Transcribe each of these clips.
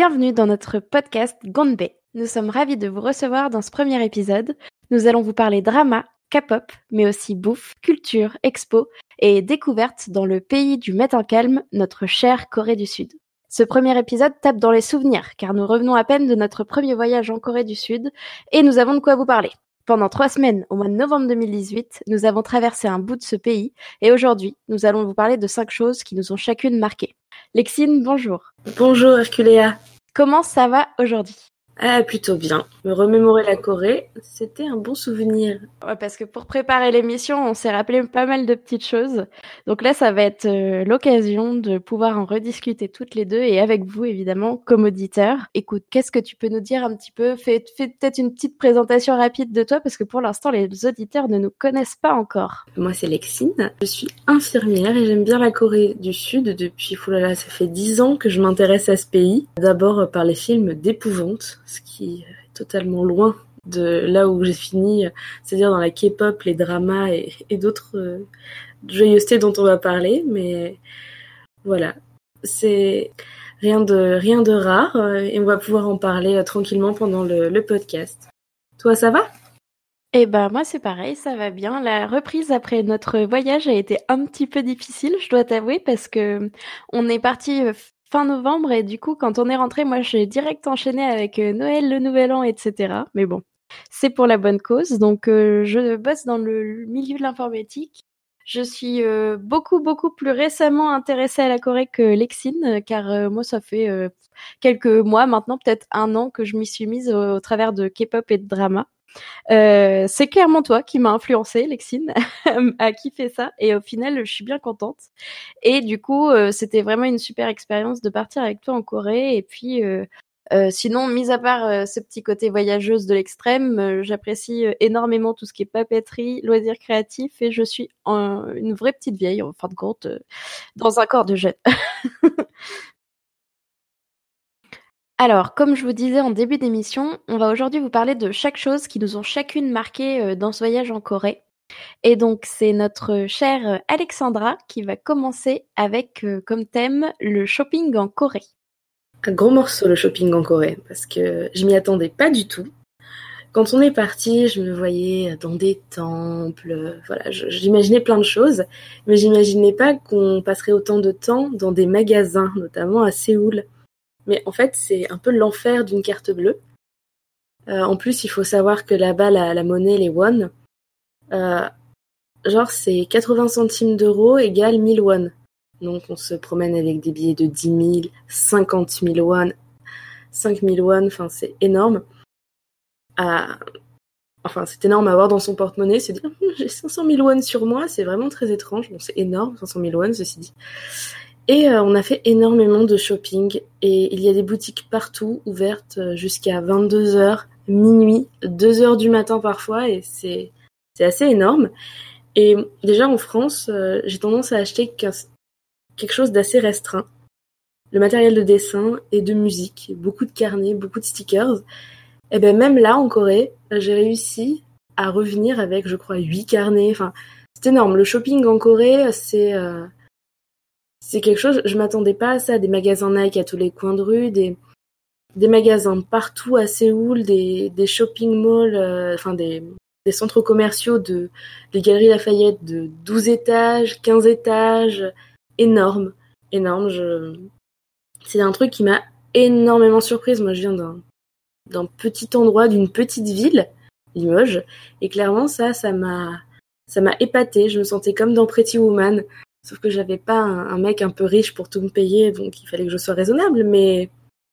Bienvenue dans notre podcast Gonbe. Nous sommes ravis de vous recevoir dans ce premier épisode. Nous allons vous parler drama, K-pop, mais aussi bouffe, culture, expo et découverte dans le pays du en calme, notre chère Corée du Sud. Ce premier épisode tape dans les souvenirs, car nous revenons à peine de notre premier voyage en Corée du Sud, et nous avons de quoi vous parler. Pendant trois semaines, au mois de novembre 2018, nous avons traversé un bout de ce pays, et aujourd'hui, nous allons vous parler de cinq choses qui nous ont chacune marquées. Lexine, bonjour. Bonjour Herculéa. Comment ça va aujourd'hui? Ah, plutôt bien. Me remémorer la Corée, c'était un bon souvenir. Ouais, parce que pour préparer l'émission, on s'est rappelé pas mal de petites choses. Donc là, ça va être euh, l'occasion de pouvoir en rediscuter toutes les deux et avec vous, évidemment, comme auditeur. Écoute, qu'est-ce que tu peux nous dire un petit peu? Fais, fais peut-être une petite présentation rapide de toi parce que pour l'instant, les auditeurs ne nous connaissent pas encore. Moi, c'est Lexine. Je suis infirmière et j'aime bien la Corée du Sud depuis, là, ça fait dix ans que je m'intéresse à ce pays. D'abord par les films d'épouvante ce qui est totalement loin de là où j'ai fini, c'est-à-dire dans la K-pop, les dramas et, d'autres euh, joyeusetés dont on va parler. Mais voilà, c'est rien de rien de rare euh, et on va pouvoir en parler euh, tranquillement pendant le, podcast. Toi, ça va? Eh ben moi c'est pareil, ça va bien. La reprise après notre voyage a été un petit peu difficile, je dois t'avouer, parce que on est parti fin novembre et du coup quand on est rentré, moi j'ai direct enchaîné avec euh, Noël, le Nouvel An, etc. Mais bon, c'est pour la bonne cause. Donc euh, je bosse dans le milieu de l'informatique. Je suis euh, beaucoup beaucoup plus récemment intéressée à la Corée que Lexine, car moi ça fait quelques mois maintenant, peut-être un an que je m'y suis mise au travers de K-pop et de drama. Euh, c'est clairement toi qui m'a influencé, Lexine, à kiffer ça. Et au final, je suis bien contente. Et du coup, euh, c'était vraiment une super expérience de partir avec toi en Corée. Et puis, euh, sinon, mis à part ce petit côté voyageuse de l'extrême, j'apprécie énormément tout ce qui est papeterie, loisirs créatifs. Et je suis une vraie petite vieille, en fin de compte, dans un corps de jeune. Alors, comme je vous disais en début d'émission, on va aujourd'hui vous parler de chaque chose qui nous ont chacune marqué euh, dans ce voyage en Corée. Et donc, c'est notre chère Alexandra qui va commencer avec euh, comme thème le shopping en Corée. Un gros morceau le shopping en Corée, parce que je m'y attendais pas du tout. Quand on est parti, je me voyais dans des temples, voilà, j'imaginais plein de choses, mais j'imaginais pas qu'on passerait autant de temps dans des magasins, notamment à Séoul. Mais en fait, c'est un peu l'enfer d'une carte bleue. Euh, en plus, il faut savoir que là-bas, la, monnaie, les won, euh, genre c'est 80 centimes d'euros égale 1000 won. Donc on se promène avec des billets de 10 000, 50 000 won, 5 000 won, enfin c'est énorme. Enfin c'est énorme à avoir dans son porte-monnaie, c'est dire hum, j'ai 500 000 won sur moi, c'est vraiment très étrange. Bon c'est énorme, 500 000 won ceci dit. Et euh, on a fait énormément de shopping et il y a des boutiques partout ouvertes euh, jusqu'à 22h, minuit, 2h du matin parfois et c'est assez énorme. Et déjà en France, euh, j'ai tendance à acheter quelque chose d'assez restreint. Le matériel de dessin et de musique, beaucoup de carnets, beaucoup de stickers. Et ben même là en Corée, j'ai réussi à revenir avec je crois 8 carnets. Enfin, c'est énorme. Le shopping en Corée, c'est c'est quelque chose, je m'attendais pas à ça, des magasins Nike à tous les coins de rue, des, des magasins partout à Séoul, des, des shopping malls, euh, enfin des, des centres commerciaux de les galeries Lafayette de 12 étages, 15 étages, énorme, énorme. C'est un truc qui m'a énormément surprise. Moi, je viens d'un, petit endroit, d'une petite ville, Limoges, et clairement ça, ça m'a, ça m'a épaté. Je me sentais comme dans Pretty Woman. Sauf que j'avais pas un, mec un peu riche pour tout me payer, donc il fallait que je sois raisonnable, mais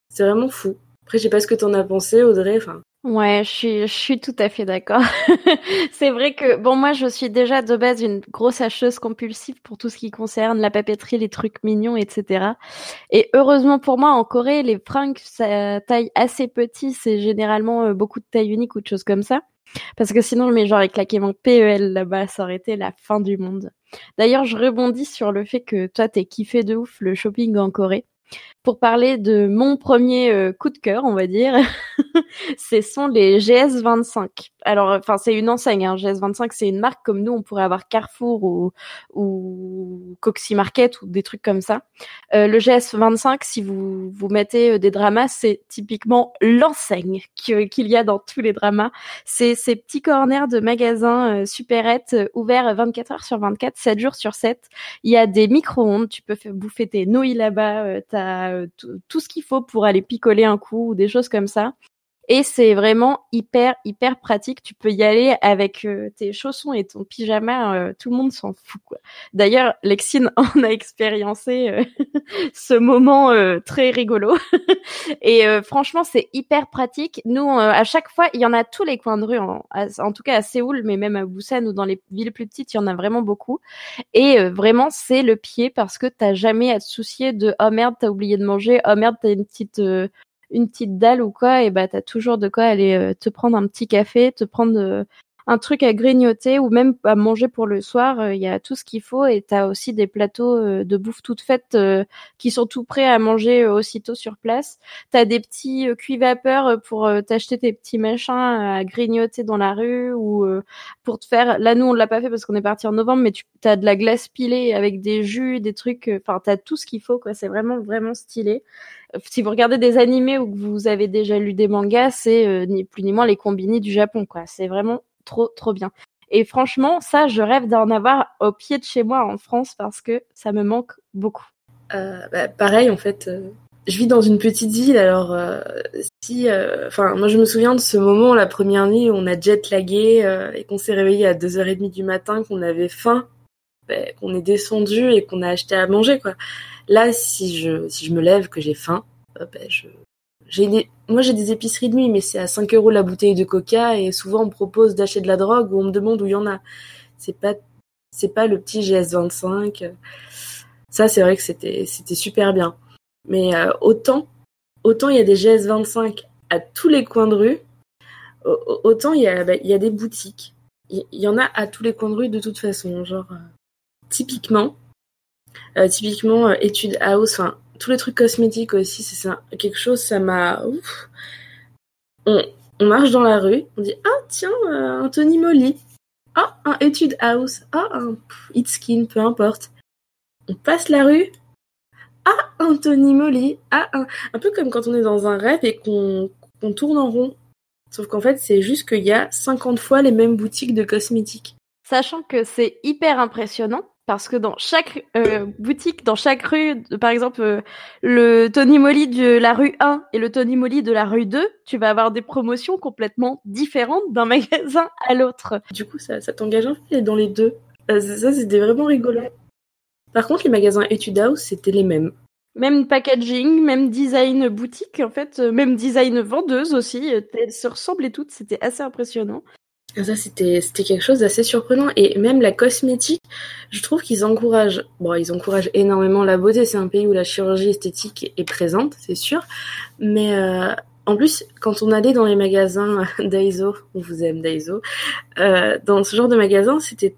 c'est vraiment fou. Après, je sais pas ce que t'en as pensé, Audrey. Enfin. Ouais, je suis, je suis tout à fait d'accord. c'est vrai que, bon, moi, je suis déjà de base une grosse acheteuse compulsive pour tout ce qui concerne la papeterie, les trucs mignons, etc. Et heureusement pour moi, en Corée, les fringues, ça taille assez petit, c'est généralement euh, beaucoup de taille unique ou de choses comme ça. Parce que sinon, mais genre, claqué mon PEL là-bas, ça aurait été la fin du monde. D'ailleurs, je rebondis sur le fait que toi, t'es kiffé de ouf le shopping en Corée. Pour parler de mon premier euh, coup de cœur, on va dire. ce sont les GS25. Alors, enfin, c'est une enseigne. Hein. GS25, c'est une marque comme nous, on pourrait avoir Carrefour ou, ou Coxy Market ou des trucs comme ça. Euh, le GS25, si vous vous mettez euh, des dramas, c'est typiquement l'enseigne qu'il y a dans tous les dramas. C'est ces petits corners de magasins euh, supérettes ouverts 24 heures sur 24, 7 jours sur 7. Il y a des micro-ondes, tu peux bouffer tes nouilles là-bas, tu as tout ce qu'il faut pour aller picoler un coup ou des choses comme ça. Et c'est vraiment hyper, hyper pratique. Tu peux y aller avec euh, tes chaussons et ton pyjama. Euh, tout le monde s'en fout. D'ailleurs, Lexine en a expériencé euh, ce moment très rigolo. et franchement, c'est hyper pratique. Nous, à chaque fois, il y en a tous les coins de rue. En, en, tout cas à Séoul, mais même à Busan ou dans les villes plus petites, il y en a vraiment beaucoup. Et vraiment, c'est le pied parce que t'as jamais à te soucier de oh merde, t'as oublié de manger. Oh merde, t'as une petite une petite dalle ou quoi, et bah t'as toujours de quoi aller euh, te prendre un petit café, te prendre euh, un truc à grignoter ou même à manger pour le soir. Euh, il y a tout ce qu'il faut et t'as aussi des plateaux de bouffe toute faite qui sont tout prêts à manger aussitôt sur place. T'as des petits cuits vapeur pour t'acheter tes petits machins à grignoter dans la rue ou pour te faire. Là nous on l'a pas fait parce qu'on est parti en novembre, mais tu as de la glace pilée avec des jus, des trucs. Enfin t'as tout ce qu'il faut quoi. C'est vraiment vraiment stylé si vous regardez des animés ou que vous avez déjà lu des mangas, c'est euh, ni plus ni moins les combinés du Japon, quoi. C'est vraiment trop, trop bien. Et franchement, ça, je rêve d'en avoir au pied de chez moi en France parce que ça me manque beaucoup. Euh, bah, pareil, en fait, euh, je vis dans une petite ville, alors si, enfin, moi je me souviens de ce moment, la première nuit, où on a jet lagué et qu'on s'est réveillé à 2h30 du matin, qu'on avait faim, bah, qu'on est descendu et qu'on a acheté à manger, quoi. Là, si je, me lève, que j'ai faim, euh, ben, je, j'ai moi j'ai des épiceries de nuit, mais c'est à 5 euros la bouteille de coca et souvent on me propose d'acheter de la drogue ou on me demande où il y en a. C'est pas, c'est pas le petit GS25. Ça, c'est vrai que c'était, c'était super bien. Mais euh, autant, autant il y a des GS25 à tous les coins de rue, autant il y a, ben, il y a des boutiques. Il y, en a à tous les coins de rue de toute façon. Genre, euh, typiquement, euh, typiquement, euh, house, tous les trucs cosmétiques aussi, c'est ça, quelque chose, ça m'a. On, marche dans la rue, on dit Ah, tiens, euh, un Tony Moly. Ah, un étude house. Ah, un It Skin, peu importe. On passe la rue. Ah, un Tony Moly. Ah, un. Un peu comme quand on est dans un rêve et qu'on tourne en rond. Sauf qu'en fait, c'est juste qu'il y a 50 fois les mêmes boutiques de cosmétiques. Sachant que c'est hyper impressionnant, parce que dans chaque euh, boutique, dans chaque rue, par exemple euh, le Tony Moly de la rue 1 et le Tony Moly de la rue 2, tu vas avoir des promotions complètement différentes d'un magasin à l'autre. Du coup, ça, ça t'engage un peu dans les deux. Euh, ça, c'était vraiment rigolo. Par contre, les magasins Etude House, c'était les mêmes. Même packaging, même design boutique, en fait, même design vendeuse aussi. Elles se ressemblaient toutes, c'était assez impressionnant. Ça, c'était, quelque chose d'assez surprenant. Et même la cosmétique, je trouve qu'ils encouragent, bon, ils encouragent énormément la beauté. C'est un pays où la chirurgie esthétique est présente, c'est sûr. Mais euh, en plus, quand on allait dans les magasins Daiso, on vous aime Daiso, euh, dans ce genre de magasin, c'était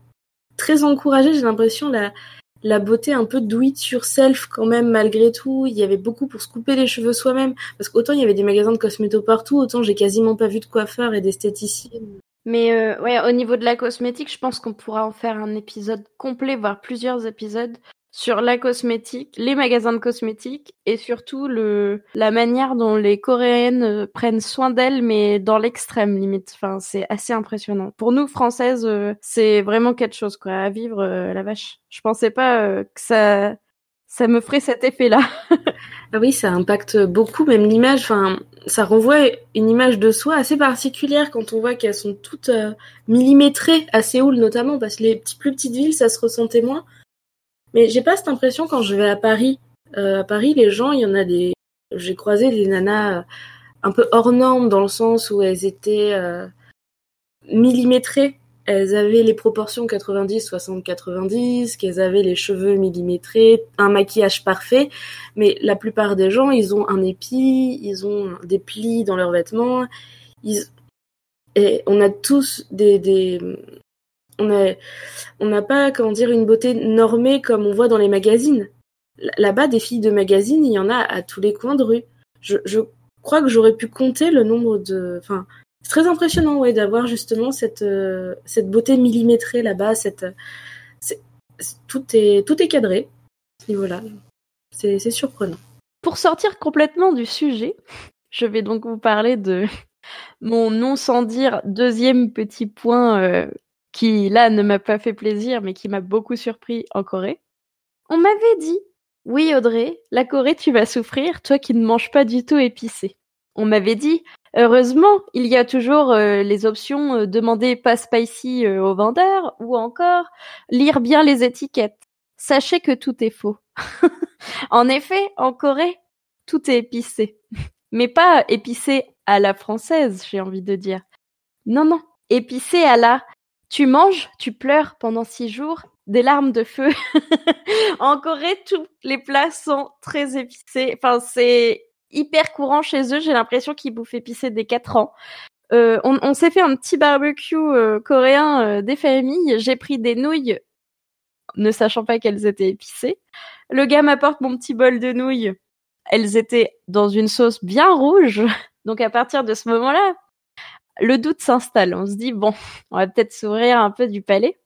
très encouragé. J'ai l'impression la la beauté un peu do it yourself quand même malgré tout. Il y avait beaucoup pour se couper les cheveux soi-même parce qu'autant il y avait des magasins de cosméto partout, autant j'ai quasiment pas vu de coiffeurs et d'esthéticiennes mais euh, ouais, au niveau de la cosmétique, je pense qu'on pourra en faire un épisode complet, voire plusieurs épisodes sur la cosmétique, les magasins de cosmétiques et surtout le la manière dont les Coréennes euh, prennent soin d'elles, mais dans l'extrême limite. Enfin, c'est assez impressionnant. Pour nous françaises, euh, c'est vraiment quelque chose quoi à vivre. la vache, je pensais pas que ça ça me ferait cet effet-là. ah oui, ça impacte beaucoup, même l'image. Enfin, ça renvoie une image de soi assez particulière quand on voit qu'elles sont toutes euh, millimétrées à Séoul notamment, parce que les plus petites villes, ça se ressentait moins. Mais j'ai pas cette impression quand je vais à Paris. Euh, à Paris, les gens, il y en a des. J'ai croisé des nanas euh, un peu hors normes dans le sens où elles étaient millimétrées elles avaient les proportions 90, 60, 90, qu'elles avaient les cheveux millimétrés, un maquillage parfait, mais la plupart des gens, ils ont un épi, ils ont des plis dans leurs vêtements, et on a tous des, des... on a, n'a pas, comment dire, une beauté normée comme on voit dans les magazines. là-bas, des filles de magazine, il y en a à tous les coins de rue. Je, je crois que j'aurais pu compter le nombre de. Enfin, c'est très impressionnant, ouais, d'avoir justement cette euh, beauté millimétrée là-bas. Cette, tout est tout est cadré à ce niveau-là. C'est surprenant. Pour sortir complètement du sujet, je vais donc vous parler de mon non sans dire deuxième petit point euh, qui là ne m'a pas fait plaisir mais qui m'a beaucoup surpris en Corée. On m'avait dit oui Audrey, la Corée tu vas souffrir, toi qui ne manges pas du tout épicé. On m'avait dit heureusement il y a toujours euh, les options euh, demander pas spicy au vendeur ou encore lire bien les étiquettes. Sachez que tout est faux. en effet, en Corée, tout est épicé. Mais pas épicé à la française, j'ai envie de dire. Non, non, épicé à la tu manges, tu pleures pendant six jours, des larmes de feu. en Corée, tous les plats sont très épicés. Enfin, c'est hyper courant chez eux. J'ai l'impression qu'ils bouffent épicé dès quatre ans. Euh, on, s'est fait un petit barbecue euh, coréen euh, des familles. J'ai pris des nouilles, ne sachant pas qu'elles étaient épicées. Le gars m'apporte mon petit bol de nouilles elles étaient dans une sauce bien rouge. Donc à partir de ce moment-là, le doute s'installe. On se dit bon, on va peut-être s'ouvrir un peu du palais.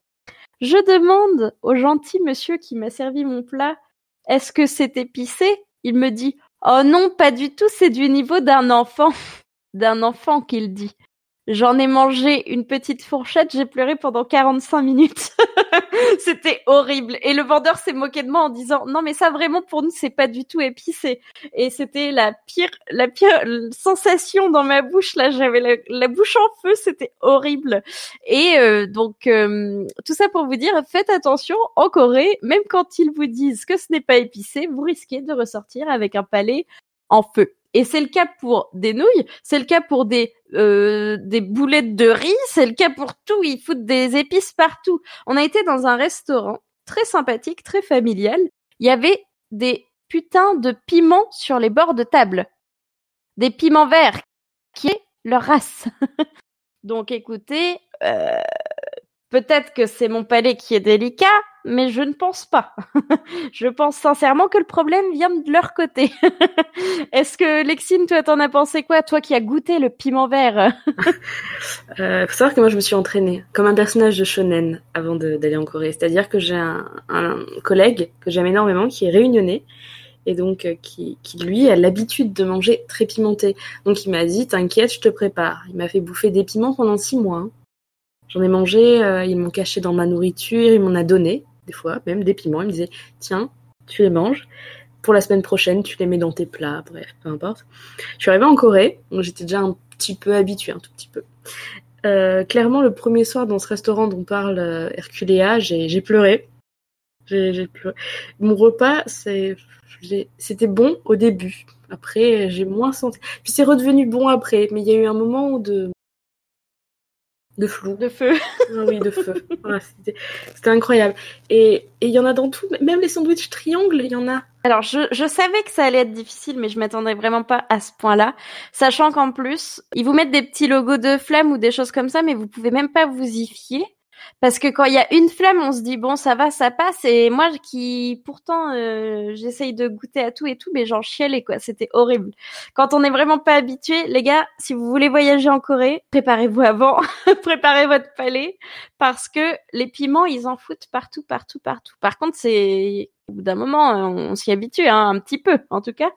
Je demande au gentil monsieur qui m'a servi mon plat, est-ce que c'est épicé? Il me dit oh non, pas du tout, c'est du niveau d'un enfant, d'un enfant qu'il dit. J'en ai mangé une petite fourchette, j'ai pleuré pendant 45 minutes. C'était horrible. Et le vendeur s'est moqué de moi en disant "Non mais ça vraiment pour nous c'est pas du tout épicé." Et c'était la pire la pire sensation dans ma bouche là, j'avais la, bouche en feu, c'était horrible. Et euh, donc euh, tout ça pour vous dire faites attention en Corée, même quand ils vous disent que ce n'est pas épicé, vous risquez de ressortir avec un palais en feu. Et c'est le cas pour des nouilles, c'est le cas pour des euh, des boulettes de riz, c'est le cas pour tout. Ils foutent des épices partout. On a été dans un restaurant très sympathique, très familial. Il y avait des putains de piments sur les bords de table, des piments verts, qui est leur race. Donc écoutez, euh, peut-être que c'est mon palais qui est délicat, mais je ne pense pas. je pense sincèrement que le problème vient de leur côté. Est-ce que Lexine, toi, t'en as pensé quoi, toi qui as goûté le piment vert? Euh, Faut savoir que moi, je me suis entraînée comme un personnage de shonen avant d'aller en Corée. C'est-à-dire que j'ai un, collègue que j'aime énormément qui est réunionnais et donc euh, qui, lui a l'habitude de manger très pimenté. Donc il m'a dit, t'inquiète, je te prépare. Il m'a fait bouffer des piments pendant six mois. J'en ai mangé, euh, ils m'ont caché dans ma nourriture, il m'en a donné des fois, même des piments. Il me disait, tiens, tu les manges. Pour la semaine prochaine, tu les mets dans tes plats, bref, peu importe. Je suis arrivée en Corée, donc j'étais déjà un petit peu habituée, un tout petit peu. Euh, clairement, le premier soir dans ce restaurant dont parle euh, Herculea, j'ai pleuré. J'ai pleuré. Mon repas, c'était bon au début. Après, j'ai moins senti. Puis c'est redevenu bon après, mais il y a eu un moment de de flou. De feu. Ah oui, de feu. C'était incroyable. Et il y en a dans tout, même les sandwichs triangles, il y en a. Alors, je, je savais que ça allait être difficile, mais je m'attendais vraiment pas à ce point-là. Sachant qu'en plus, ils vous mettent des petits logos de flammes ou des choses comme ça, mais vous pouvez même pas vous y fier. Parce que quand il y a une flamme, on se dit bon ça va, ça passe. Et moi qui pourtant euh, j'essaye de goûter à tout et tout, mais j'en chialais quoi. C'était horrible. Quand on n'est vraiment pas habitué, les gars, si vous voulez voyager en Corée, préparez-vous avant, préparez votre palais parce que les piments ils en foutent partout, partout, partout. Par contre c'est au bout d'un moment on, s'y habitue hein, un petit peu en tout cas.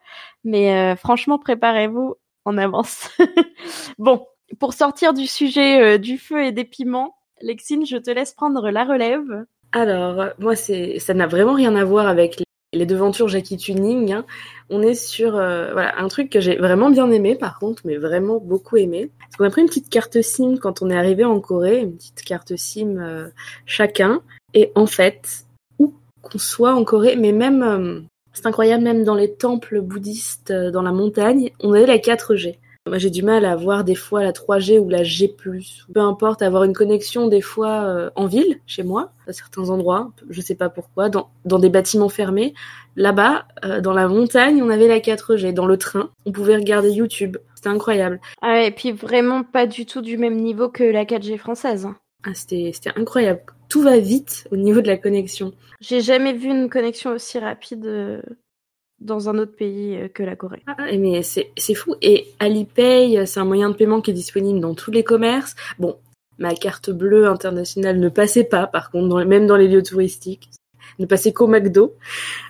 Mais euh, franchement préparez-vous en avance. bon, pour sortir du sujet euh, du feu et des piments, Lexine, je te laisse prendre la relève. Alors, moi, c'est, ça n'a vraiment rien à voir avec les, devantures Jackie Tuning. Hein. On est sur euh, voilà, un truc que j'ai vraiment bien aimé, par contre, mais vraiment beaucoup aimé. Parce qu'on a pris une petite carte SIM quand on est arrivé en Corée, une petite carte SIM euh, chacun. Et en fait, où qu'on soit en Corée, mais même, euh, c'est incroyable, même dans les temples bouddhistes, dans la montagne, on avait la 4G. Moi, j'ai du mal à voir des fois la 3G ou la G+. Peu importe, avoir une connexion des fois euh, en ville, chez moi, à certains endroits, je sais pas pourquoi, dans, dans des bâtiments fermés. Là-bas, euh, dans la montagne, on avait la 4G. Dans le train, on pouvait regarder YouTube. C'était incroyable. Ah et puis vraiment pas du tout du même niveau que la 4G française. Ah, c'était, c'était incroyable. tout va vite au niveau de la connexion. J'ai jamais vu une connexion aussi rapide euh, dans un autre pays euh, que la Corée. Ah, mais c'est fou. Et Alipay, c'est un moyen de paiement qui est disponible dans tous les commerces. Bon, ma carte bleue internationale ne passait pas, par contre, même dans les lieux touristiques. Ne passait qu'au McDo.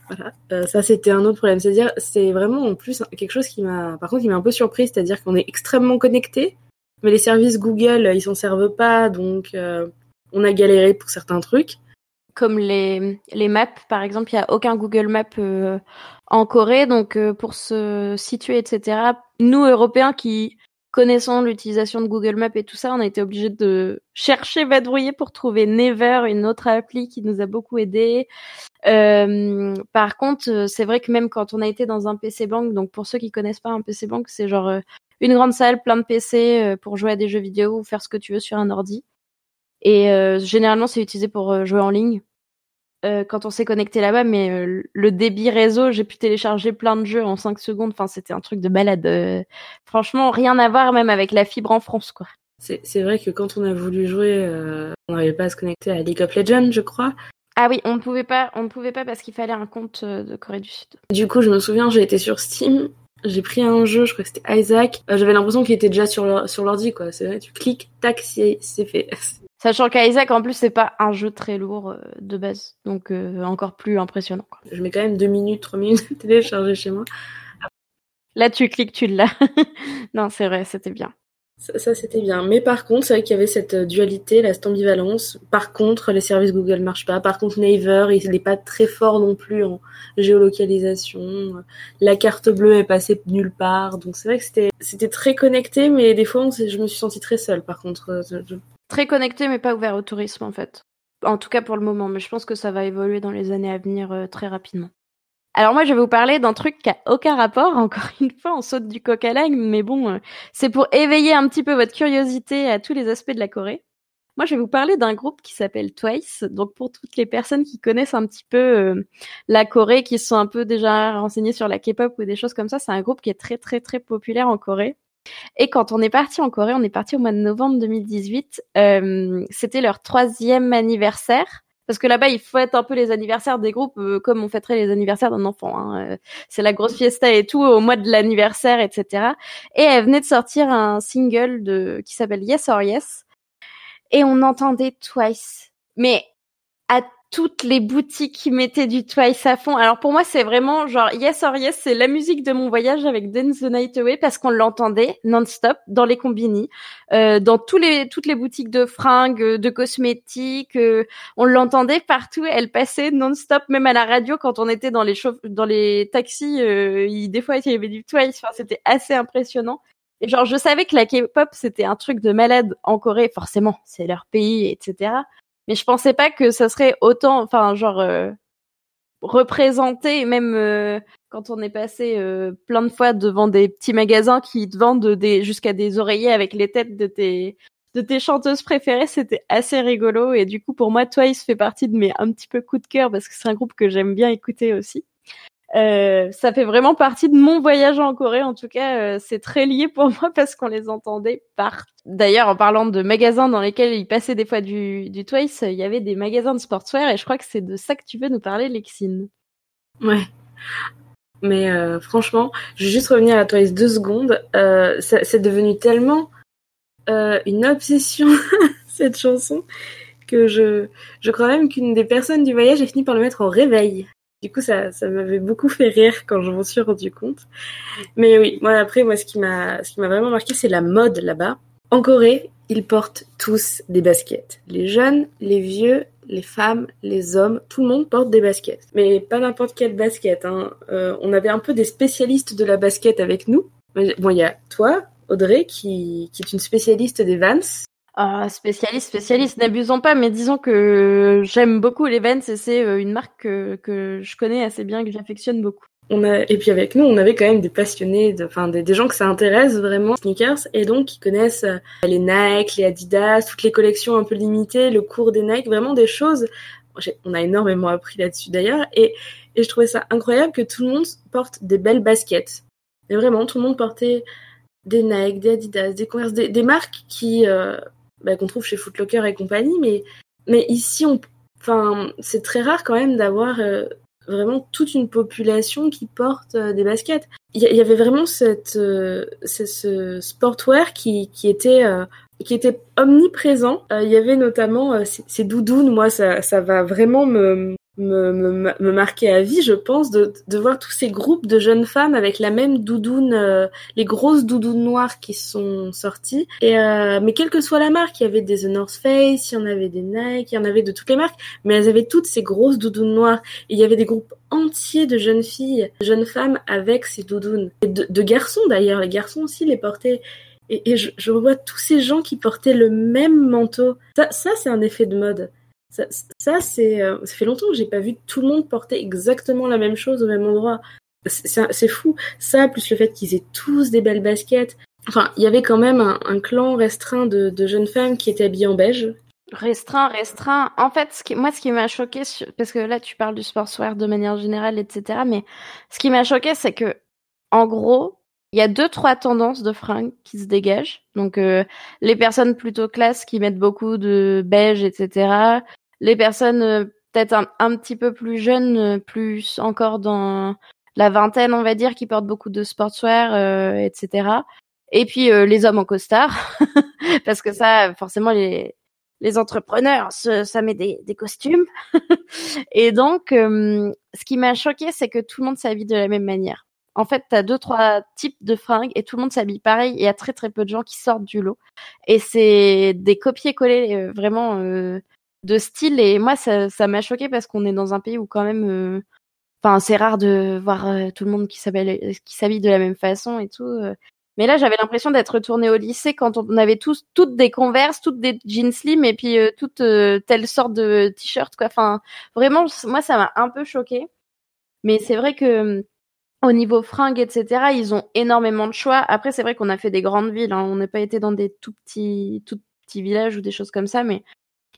Voilà. Euh, ça, c'était un autre problème. C'est-à-dire, c'est vraiment en plus quelque chose qui m'a, par contre, qui m'a un peu surpris. C'est-à-dire qu'on est extrêmement connecté, mais les services Google, ils s'en servent pas, donc euh, on a galéré pour certains trucs. Comme les, les maps, par exemple, il n'y a aucun Google Maps euh, en Corée, donc pour se situer, etc. Nous, Européens qui connaissant l'utilisation de Google Maps et tout ça, on a été obligé de chercher, vadrouiller pour trouver Never, une autre appli qui nous a beaucoup aidé. Euh, par contre, euh, c'est vrai que même quand on a été dans un PC Bank, donc pour ceux qui connaissent pas un PC Bank, c'est genre euh, une grande salle, plein de PC pour jouer à des jeux vidéo ou faire ce que tu veux sur un ordi. Et généralement, c'est utilisé pour jouer en ligne. Euh, quand on s'est connecté là-bas, mais euh, le débit réseau, j'ai pu télécharger plein de jeux en 5 secondes. Enfin, c'était un truc de balade. Euh, franchement, rien à voir même avec la fibre en France, quoi. C'est vrai que quand on a voulu jouer, on n'arrivait pas à se connecter à League of Legends, je crois. Ah oui, on ne pouvait pas, on ne pouvait pas parce qu'il fallait un compte de Corée du Sud. Du coup, je me souviens, j'ai été sur Steam, j'ai pris un jeu, je crois que c'était Isaac. J'avais l'impression qu'il était déjà sur l'ordi, quoi. C'est vrai, tu cliques, tac, c'est fait. Sachant qu'Isaac, en plus, c'est pas un jeu très lourd euh, de base, donc euh, encore plus impressionnant. Je mets quand même deux minutes, trois minutes à télécharger chez moi. Là, tu cliques, tu l'as. non, c'est vrai, c'était bien. Ça, c'était bien. Mais par contre, c'est vrai qu'il y avait cette euh, dualité, la cette ambivalence. Par contre, les services Google marchent pas. Par contre, Naver, il n'est pas très fort non plus en géolocalisation. La carte bleue est passée nulle part. Donc c'est vrai que c'était, c'était très connecté, mais des fois, je me suis sentie très seule. Par contre, Très connecté, mais pas ouvert au tourisme, en fait. En tout cas pour le moment, mais je pense que ça va évoluer dans les années à venir euh, très rapidement. Alors moi, je vais vous parler d'un truc qui a aucun rapport. Encore une fois, on saute du coq à mais bon, euh, c'est pour éveiller un petit peu votre curiosité à tous les aspects de la Corée. Moi, je vais vous parler d'un groupe qui s'appelle Twice. Donc, pour toutes les personnes qui connaissent un petit peu euh, la Corée, qui sont un peu déjà renseignées sur la K-pop ou des choses comme ça, c'est un groupe qui est très, très, très populaire en Corée. Et quand on est parti en Corée, on est parti au mois de novembre 2018. Euh, c'était leur troisième anniversaire. Parce que là-bas, il faut être un peu les anniversaires des groupes euh, comme on fêterait les anniversaires d'un enfant. Hein. Euh, c'est la grosse fiesta et tout au mois de l'anniversaire, etc. Et elle venait de sortir un single de qui s'appelle Yes or Yes. Et on entendait Twice. Mais à toutes les boutiques qui mettaient du Twice à fond. Alors pour moi, c'est vraiment genre Yes or Yes, c'est la musique de mon voyage avec Dance the Night Away parce qu'on l'entendait non-stop dans les combini, euh, dans tous les toutes les boutiques de fringues, de cosmétiques, euh, on l'entendait partout. Elle passait non-stop, même à la radio quand on était dans les dans les taxis. Euh, il, des fois, il y avait du Twice. Enfin, c'était assez impressionnant. Et genre, je savais que la K-pop c'était un truc de malade en Corée, forcément, c'est leur pays, etc. Mais je pensais pas que ça serait autant, enfin, genre, euh, représenté, même euh, quand on est passé euh, plein de fois devant des petits magasins qui te vendent des, jusqu'à des oreillers avec les têtes de tes, de tes chanteuses préférées, c'était assez rigolo. Et du coup, pour moi, Twice fait partie de mes un petit peu coup de cœur parce que c'est un groupe que j'aime bien écouter aussi. Euh, ça fait vraiment partie de mon voyage en Corée. En tout cas, euh, c'est très lié pour moi parce qu'on les entendait partout. D'ailleurs, en parlant de magasins dans lesquels ils passaient des fois du, du Twice, il y avait des magasins de sportswear et je crois que c'est de ça que tu veux nous parler, Lexine. Ouais. Mais euh, franchement, je vais juste revenir à Twice deux secondes. c'est devenu tellement une obsession cette chanson que je, je crois même qu'une des personnes du voyage a fini par le mettre en réveil. Du coup, ça, ça m'avait beaucoup fait rire quand je m'en suis rendu compte. Mais oui, moi après, moi ce qui m'a, ce qui m'a vraiment marqué, c'est la mode là-bas. En Corée, ils portent tous des baskets. Les jeunes, les vieux, les femmes, les hommes, tout le monde porte des baskets. Mais pas n'importe quelle basket. Hein. Euh, on avait un peu des spécialistes de la basket avec nous. Bon, il y a toi, Audrey, qui, qui est une spécialiste des Vans. Ah, spécialiste, spécialiste, n'abusons pas, mais disons que j'aime beaucoup les Vans et c'est euh, une marque que, je connais assez bien, que j'affectionne beaucoup. On a, et puis avec nous, on avait quand même des passionnés, enfin des, gens que ça intéresse vraiment, sneakers, et donc qui connaissent euh, les Nike, les Adidas, toutes les collections un peu limitées, le cours des Nike, vraiment des choses. On a énormément appris là-dessus d'ailleurs, et, et je trouvais ça incroyable que tout le monde porte des belles baskets. Et vraiment, tout le monde portait des Nike, des Adidas, des Converse, des, marques qui, euh, bah, qu'on trouve chez Footlocker et compagnie, mais mais ici, on, c'est très rare quand même d'avoir vraiment toute une population qui porte des baskets. Il y, avait vraiment cette, ce sportwear qui, qui était qui était omniprésent. Il y avait notamment ces, doudounes. Moi, ça, ça va vraiment me, me, me, me, marquer à vie, je pense, de, de voir tous ces groupes de jeunes femmes avec la même doudoune, euh, les grosses doudounes noires qui sont sorties. Et euh, mais quelle que soit la marque, il y avait des The North Face, il y en avait des Nike, il y en avait de toutes les marques, mais elles avaient toutes ces grosses doudounes noires. Et il y avait des groupes entiers de jeunes filles, de jeunes femmes avec ces doudounes. Et de, de garçons d'ailleurs, les garçons aussi les portaient. Et, et je, je, revois tous ces gens qui portaient le même manteau. Ça, ça c'est un effet de mode. Ça, c'est, euh, ça fait longtemps que j'ai pas vu tout le monde porter exactement la même chose au même endroit. C'est fou. Ça, plus le fait qu'ils aient tous des belles baskets. Enfin, il y avait quand même un, clan restreint de, jeunes femmes qui étaient habillées en beige. Restreint, restreint. En fait, moi, ce qui m'a choqué, parce que là, tu parles du sportswear de manière générale, etc. Mais ce qui m'a choqué, c'est que, en gros, il y a deux, trois tendances de fringues qui se dégagent. Donc, euh, les personnes plutôt classe qui mettent beaucoup de beige, etc les personnes euh, peut-être un, petit peu plus jeunes, euh, plus encore dans la vingtaine, on va dire, qui portent beaucoup de sportswear, euh, etc. Et puis les hommes en costard, parce que ça, forcément, les, les entrepreneurs, ça, met des, des costumes. et donc, ce qui m'a choqué, c'est que tout le monde s'habille de la même manière. En fait, tu as deux, trois types de fringues et tout le monde s'habille pareil. Il y a très, très peu de gens qui sortent du lot. Et c'est des copier-coller vraiment de style et moi ça ça m'a choqué parce qu'on est dans un pays où quand même euh, enfin c'est rare de voir euh, tout le monde qui s'habille de la même façon et tout euh. mais là j'avais l'impression d'être retournée au lycée quand on avait tous toutes des Converse toutes des jeans slim et puis toutes telle sorte de t-shirt quoi enfin vraiment moi ça m'a un peu choqué mais c'est vrai que au niveau fringues, etc., ils ont énormément de choix. Après, c'est vrai qu'on a fait des grandes villes. Hein. On n'a pas été dans des tout petits, tout petits villages ou des choses comme ça, mais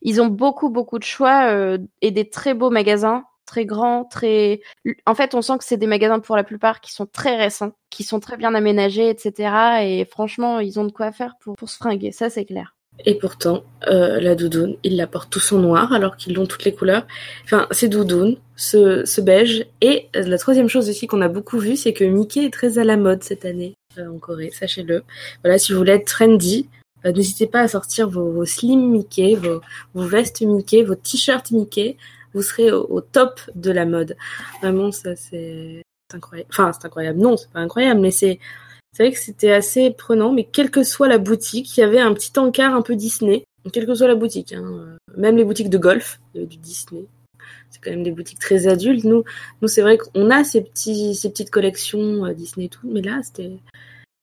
ils ont beaucoup, beaucoup de choix euh, et des très beaux magasins, très grands, très. En fait, on sent que c'est des magasins pour la plupart qui sont très récents, qui sont très bien aménagés, etc. Et franchement, ils ont de quoi faire pour, pour se fringuer, ça c'est clair. Et pourtant, euh, la doudoune, ils la portent tous en noir alors qu'ils ont toutes les couleurs. Enfin, ces doudounes, ce, ce beige. Et la troisième chose aussi qu'on a beaucoup vu, c'est que Mickey est très à la mode cette année euh, en Corée, sachez-le. Voilà, si vous voulez être trendy, euh, n'hésitez pas à sortir vos, slim Mickey, vos, vestes Mickey, vos t-shirts Mickey. Vous serez au, top de la mode. Vraiment, ça c'est incroyable. Enfin, c'est incroyable. Non, c'est pas incroyable, mais c'est c'est vrai que c'était assez prenant. Mais quelle que soit la boutique, il y avait un petit encart un peu Disney. Quelle que soit la boutique, hein. même les boutiques de golf, il y avait du Disney. C'est quand même des boutiques très adultes. Nous, nous c'est vrai qu'on a ces petits, ces petites collections euh, Disney et tout, mais là, c'était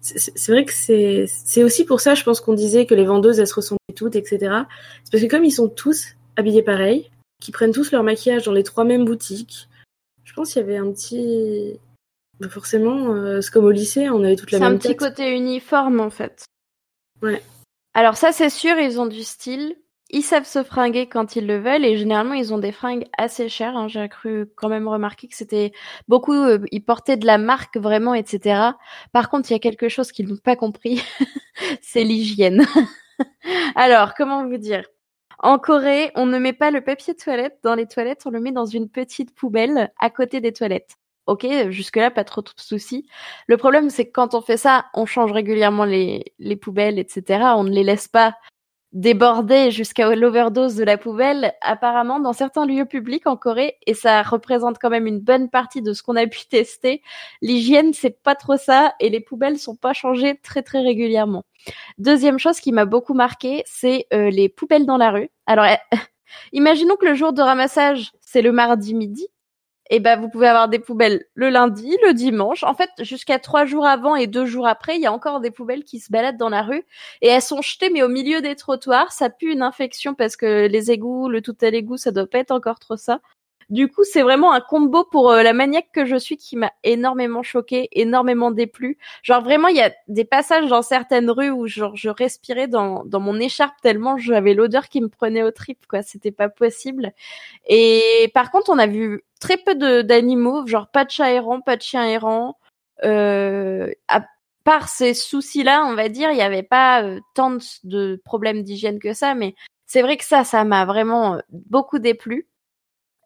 c'est vrai que c'est aussi pour ça, je pense qu'on disait que les vendeuses, elles se ressemblaient toutes, etc. C'est parce que comme ils sont tous habillés pareil, qu'ils prennent tous leur maquillage dans les trois mêmes boutiques, je pense qu'il y avait un petit... Bah, forcément, euh, c'est comme au lycée, on avait toute la même C'est un petit côté uniforme, en fait. Ouais. Alors ça, c'est sûr, ils ont du style ils savent se fringuer quand ils le veulent et généralement ils ont des fringues assez chères. Hein. J'ai cru quand même remarquer que c'était beaucoup, euh, ils portaient de la marque vraiment, etc. Par contre, il y a quelque chose qu'ils n'ont pas compris, c'est l'hygiène. Alors, comment vous dire? En Corée, on ne met pas le papier toilette dans les toilettes, on le met dans une petite poubelle à côté des toilettes. Ok, jusque-là, pas trop de soucis. Le problème, c'est que quand on fait ça, on change régulièrement les, les poubelles, etc. On ne les laisse pas débordé jusqu'à l'overdose de la poubelle, apparemment dans certains lieux publics en Corée, et ça représente quand même une bonne partie de ce qu'on a pu tester. L'hygiène, c'est pas trop ça, et les poubelles sont pas changées très très régulièrement. Deuxième chose qui m'a beaucoup marqué, c'est euh, les poubelles dans la rue. Alors, imaginons que le jour de ramassage, c'est le mardi midi, et eh ben vous pouvez avoir des poubelles le lundi, le dimanche. En fait, jusqu'à trois jours avant et deux jours après, il y a encore des poubelles qui se baladent dans la rue et elles sont jetées mais au milieu des trottoirs. Ça pue une infection parce que les égouts, le tout à l'égout, ça doit pas être encore trop ça. Du coup, c'est vraiment un combo pour euh, la maniaque que je suis qui m'a énormément choqué, énormément déplu. Genre vraiment, il y a des passages dans certaines rues où genre je respirais dans, dans mon écharpe tellement j'avais l'odeur qui me prenait aux tripes, quoi. C'était pas possible. Et par contre, on a vu très peu d'animaux, genre pas de chat errant, pas de chien errant. Euh, à part ces soucis-là, on va dire, il n'y avait pas euh, tant de problèmes d'hygiène que ça, mais c'est vrai que ça, ça m'a vraiment beaucoup déplu.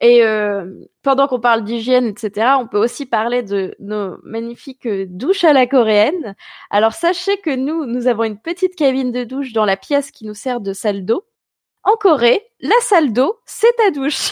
Et euh, pendant qu'on parle d'hygiène, etc., on peut aussi parler de nos magnifiques douches à la coréenne. Alors sachez que nous, nous avons une petite cabine de douche dans la pièce qui nous sert de salle d'eau. En Corée, la salle d'eau, c'est ta douche.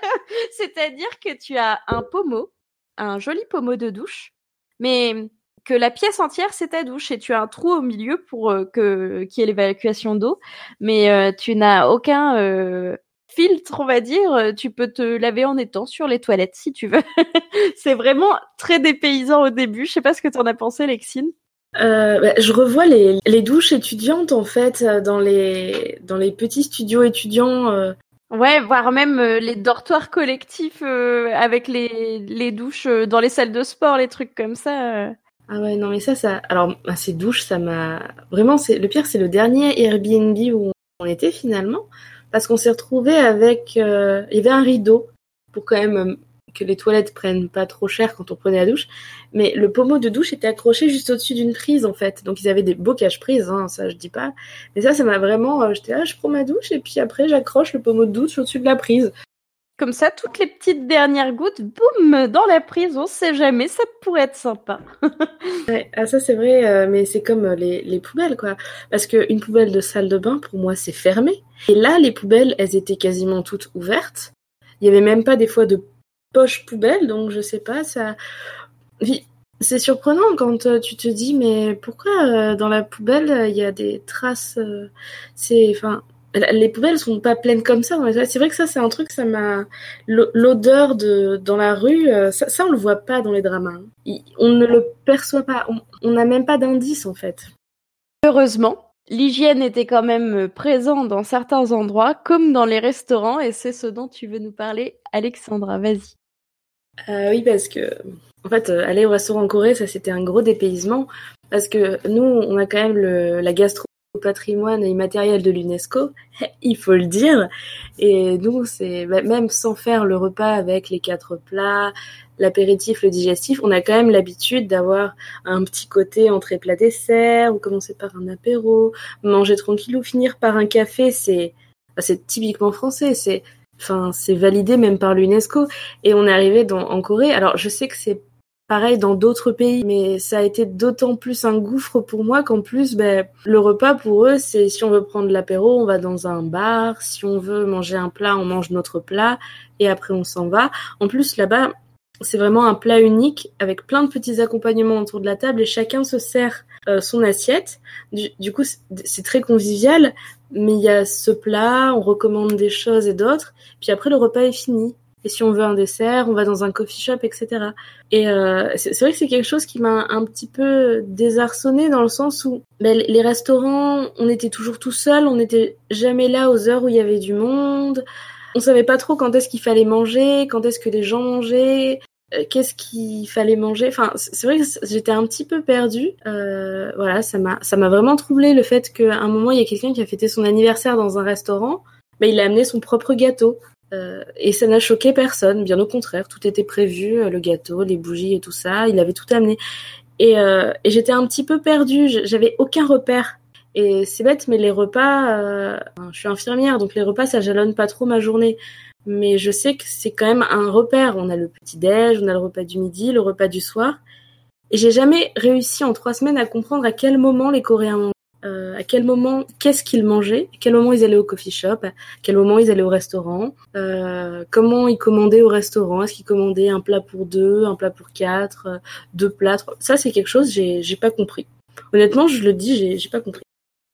C'est-à-dire que tu as un pommeau, un joli pommeau de douche, mais que la pièce entière c'est ta douche et tu as un trou au milieu pour euh, que qu'il y ait l'évacuation d'eau, mais euh, tu n'as aucun euh, filtre, on va dire. Tu peux te laver en étant sur les toilettes si tu veux. c'est vraiment très dépaysant au début. Je sais pas ce que tu en as pensé, Lexine. Bah, je revois les, les, douches étudiantes en fait dans les dans les petits studios étudiants. Ouais, voire même les dortoirs collectifs avec les, les douches dans les salles de sport, les trucs comme ça. Ah ouais, non, mais ça, ça. Alors, bah, ces douches, ça m'a. Vraiment, c'est le pire, c'est le dernier Airbnb où on était finalement. Parce qu'on s'est retrouvé avec. Euh, il y avait un rideau pour quand même euh, que les toilettes prennent pas trop cher quand on prenait la douche. Mais le pommeau de douche était accroché juste au-dessus d'une prise, en fait. Donc, ils avaient des beaux cache-prises, hein, ça, je dis pas. Mais ça, ça m'a vraiment. Euh, j'étais là, je prends ma douche et puis après, j'accroche le pommeau de douche au-dessus de la prise. Comme ça, toutes les petites dernières gouttes, boum, dans la prise, on sait jamais, ça pourrait être sympa. ouais, ah, ça c'est vrai, euh, mais c'est comme euh, les, les, poubelles, quoi. Parce qu'une poubelle de salle de bain, pour moi, c'est fermé. Et là, les poubelles, elles étaient quasiment toutes ouvertes. Il y avait même pas des fois de poche poubelle, donc je sais pas, ça... C'est surprenant quand euh, tu te dis, mais pourquoi dans la poubelle, il y a des traces... c'est... Enfin, les poubelles sont pas pleines comme ça. C'est vrai que ça, c'est un truc, ça m'a. L'odeur de dans la rue, euh, ça, ça, on le voit pas dans les dramas. On ne le perçoit pas. On n'a même pas d'indice en fait. Heureusement, l'hygiène était quand même présente dans certains endroits, comme dans les restaurants, et c'est ce dont tu veux nous parler, Alexandra. Vas-y. Euh, oui, parce que en fait, euh, aller au restaurant en Corée, ça c'était un gros dépaysement. Parce que nous, on a quand même le, la gastro patrimoine immatériel de l'UNESCO, il faut le dire. Et nous, c'est bah, même sans faire le repas avec les quatre plats, l'apéritif, le digestif, on a quand même l'habitude d'avoir un petit côté entrée plat dessert, ou commencer par un apéro, manger tranquille ou finir par un café. C'est bah, c'est typiquement français. C'est enfin c'est validé même par l'UNESCO. Et on est arrivé en Corée. Alors je sais que c'est pareil dans d'autres pays, mais ça a été d'autant plus un gouffre pour moi qu'en plus, ben, le repas pour eux, c'est si on veut prendre l'apéro, on va dans un bar, si on veut manger un plat, on mange notre plat, et après on s'en va. En plus, là-bas, c'est vraiment un plat unique avec plein de petits accompagnements autour de la table et chacun se sert euh, son assiette. Du, du coup, c'est très convivial, mais il y a ce plat, on recommande des choses et d'autres, puis après le repas est fini. Et si on veut un dessert, on va dans un coffee shop, etc. Et euh, c'est vrai que c'est quelque chose qui m'a un petit peu désarçonné dans le sens où ben, les restaurants, on était toujours tout seul, on n'était jamais là aux heures où il y avait du monde. On savait pas trop quand est-ce qu'il fallait manger, quand est-ce que les gens mangeaient, euh, qu'est-ce qu'il fallait manger. Enfin, c'est vrai que j'étais un petit peu perdue. Euh, voilà, ça m'a ça m'a vraiment troublé le fait qu'à un moment il y a quelqu'un qui a fêté son anniversaire dans un restaurant. Ben, il a amené son propre gâteau. Euh, et ça n'a choqué personne, bien au contraire, tout était prévu, euh, le gâteau, les bougies et tout ça, il avait tout amené. Et, euh, et j'étais un petit peu perdue, j'avais aucun repère. Et c'est bête, mais les repas, euh, je suis infirmière, donc les repas, ça jalonne pas trop ma journée. Mais je sais que c'est quand même un repère. On a le petit-déj, on a le repas du midi, le repas du soir. Et j'ai jamais réussi en trois semaines à comprendre à quel moment les Coréens euh, à quel moment, qu'est-ce qu'ils mangeaient, à quel moment ils allaient au coffee shop, à quel moment ils allaient au restaurant, euh, comment ils commandaient au restaurant, est-ce qu'ils commandaient un plat pour deux, un plat pour quatre, euh, deux plats, ça c'est quelque chose j'ai j'ai pas compris. Honnêtement, je le dis, j'ai pas compris.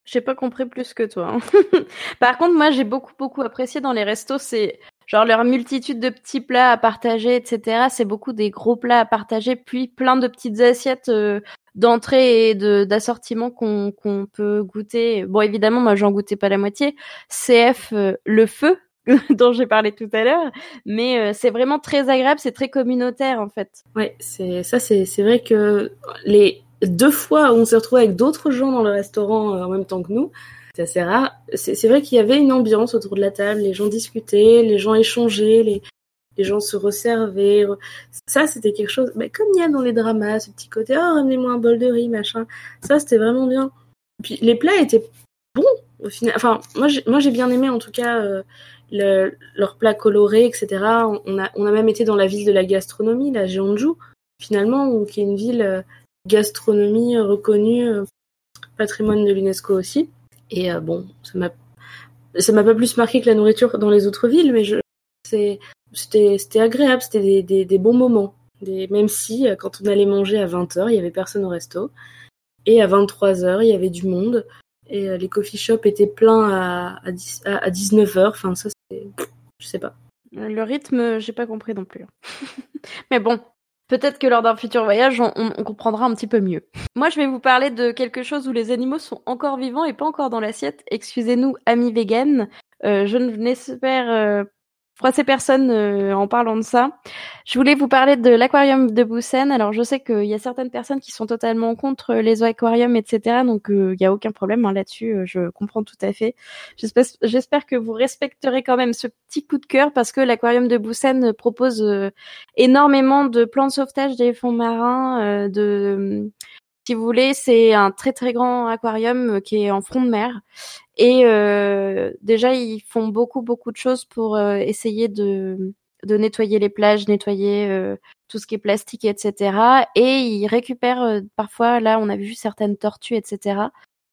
J'ai pas compris plus que toi. Hein. Par contre, moi j'ai beaucoup beaucoup apprécié dans les restos, c'est genre leur multitude de petits plats à partager, etc. C'est beaucoup des gros plats à partager, puis plein de petites assiettes d'entrée et de d'assortiment qu'on qu'on peut goûter. Bon, évidemment, moi, j'en goûtais pas la moitié. CF euh, le feu dont j'ai parlé tout à l'heure, mais euh, c'est vraiment très agréable, c'est très communautaire en fait. Ouais, c'est ça, c'est c'est vrai que les deux fois où on s'est retrouvé avec d'autres gens dans le restaurant en même temps que nous, c'est assez rare. C'est vrai qu'il y avait une ambiance autour de la table, les gens discutaient, les gens échangeaient, les, les gens se resservaient. Ça, c'était quelque chose, mais comme il y a dans les dramas, ce petit côté, oh, ramenez-moi un bol de riz, machin. Ça, c'était vraiment bien. Puis les plats étaient bons. au final, enfin, moi, j'ai, bien aimé en tout cas euh, le, leurs plats colorés, etc. On a, on a même été dans la ville de la gastronomie, la Jeonju, finalement, qui est une ville euh, gastronomie reconnue euh, patrimoine de l'UNESCO aussi. Et bon, ça m'a, ça m'a pas plus marqué que la nourriture dans les autres villes, mais je, c'était, c'était agréable, c'était des, des, bons moments. Même si euh, quand on allait manger à 20h, il y avait personne au resto. Et à 23h, il y avait du monde. Et euh, les coffee shops étaient pleins à, à, 10 à, à 19h. Enfin, ça, c'est. Je sais pas. Le rythme, j'ai pas compris non plus. Mais bon, peut-être que lors d'un futur voyage, on comprendra un petit peu mieux. Moi, je vais vous parler de quelque chose où les animaux sont encore vivants et pas encore dans l'assiette. Excusez-nous, amis vegan. Euh, je n'espère euh, froisser personne euh, en parlant de ça. Je voulais vous parler de l'aquarium de Busan. Alors, je sais qu'il y a certaines personnes qui sont totalement contre les aquariums, etc. Donc, euh, il n'y a aucun problème hein, là-dessus. euh, je comprends tout à fait. J'espère, que vous respecterez quand même ce petit coup de cœur parce que l'aquarium de euh, propose euh, énormément de plans de sauvetage des fonds marins. euh, de, si vous voulez, c'est un très très grand aquarium euh, qui est en front de mer. Et euh, déjà, ils font beaucoup beaucoup de choses pour euh, essayer de de nettoyer les plages, nettoyer euh, tout ce qui est plastique, etc. Et ils récupèrent euh, parfois, là, on a vu certaines tortues, etc.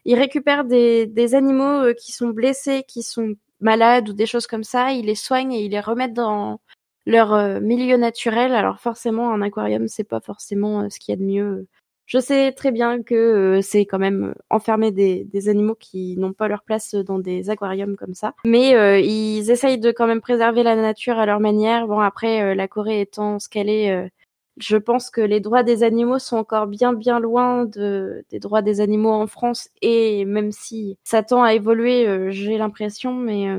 Ils récupèrent des, des animaux euh, qui sont blessés, qui sont malades ou des choses comme ça. Ils les soignent et ils les remettent dans leur euh, milieu naturel. Alors forcément, un aquarium, c'est pas forcément ce qu'il y a de mieux. Je sais très bien que euh, c'est quand même enfermer des, des animaux qui n'ont pas leur place dans des aquariums comme ça. Mais euh, ils essayent de quand même préserver la nature à leur manière. Bon, après, euh, la Corée étant ce qu'elle est, euh, je pense que les droits des animaux sont encore bien bien loin de, des droits des animaux en France. Et même si ça tend à évoluer, euh, j'ai l'impression, mais...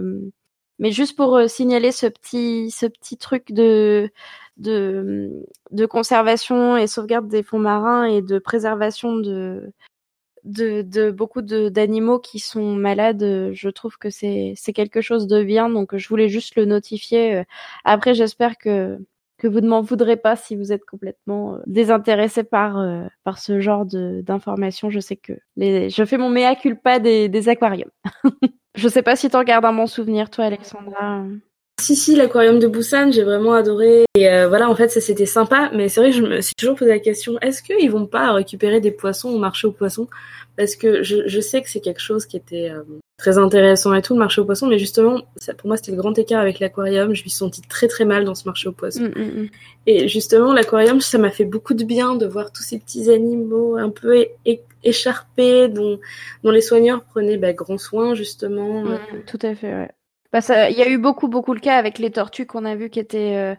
mais juste pour euh, signaler ce petit, ce petit truc de, de, de conservation et sauvegarde des fonds marins et de préservation de, de, de beaucoup d'animaux qui sont malades, euh, je trouve que c'est quelque chose de bien. Donc je voulais juste le notifier. euh. Après, j'espère que que vous ne m'en voudrez pas si vous êtes complètement désintéressé par par ce genre d'informations. Je sais que les, je fais mon mea culpa des aquariums. je sais pas si t'en gardes un bon souvenir, toi, Alexandra. Si, si, l'aquarium de Busan, j'ai vraiment adoré. Et euh, voilà, en fait, ça c'était sympa. Mais c'est vrai je me suis toujours posé la question est-ce qu'ils vont pas récupérer des poissons au marché aux poissons? Parce que je, je sais que c'est quelque chose qui était euh, très intéressant et tout, le marché aux poissons. Mais justement, ça, pour moi, c'était le grand écart avec l'aquarium. Je me suis sentie très très mal dans ce marché aux poissons. Mm, mm, mm. Et justement, l'aquarium, ça m'a fait beaucoup de bien de voir tous ces petits animaux un peu écharpés, dont, dont les soigneurs prenaient bah, grand soin, justement. Mm, tout à fait, ouais. Bah, il y a eu beaucoup, beaucoup le cas avec les tortues qu'on a vu qui étaient euh,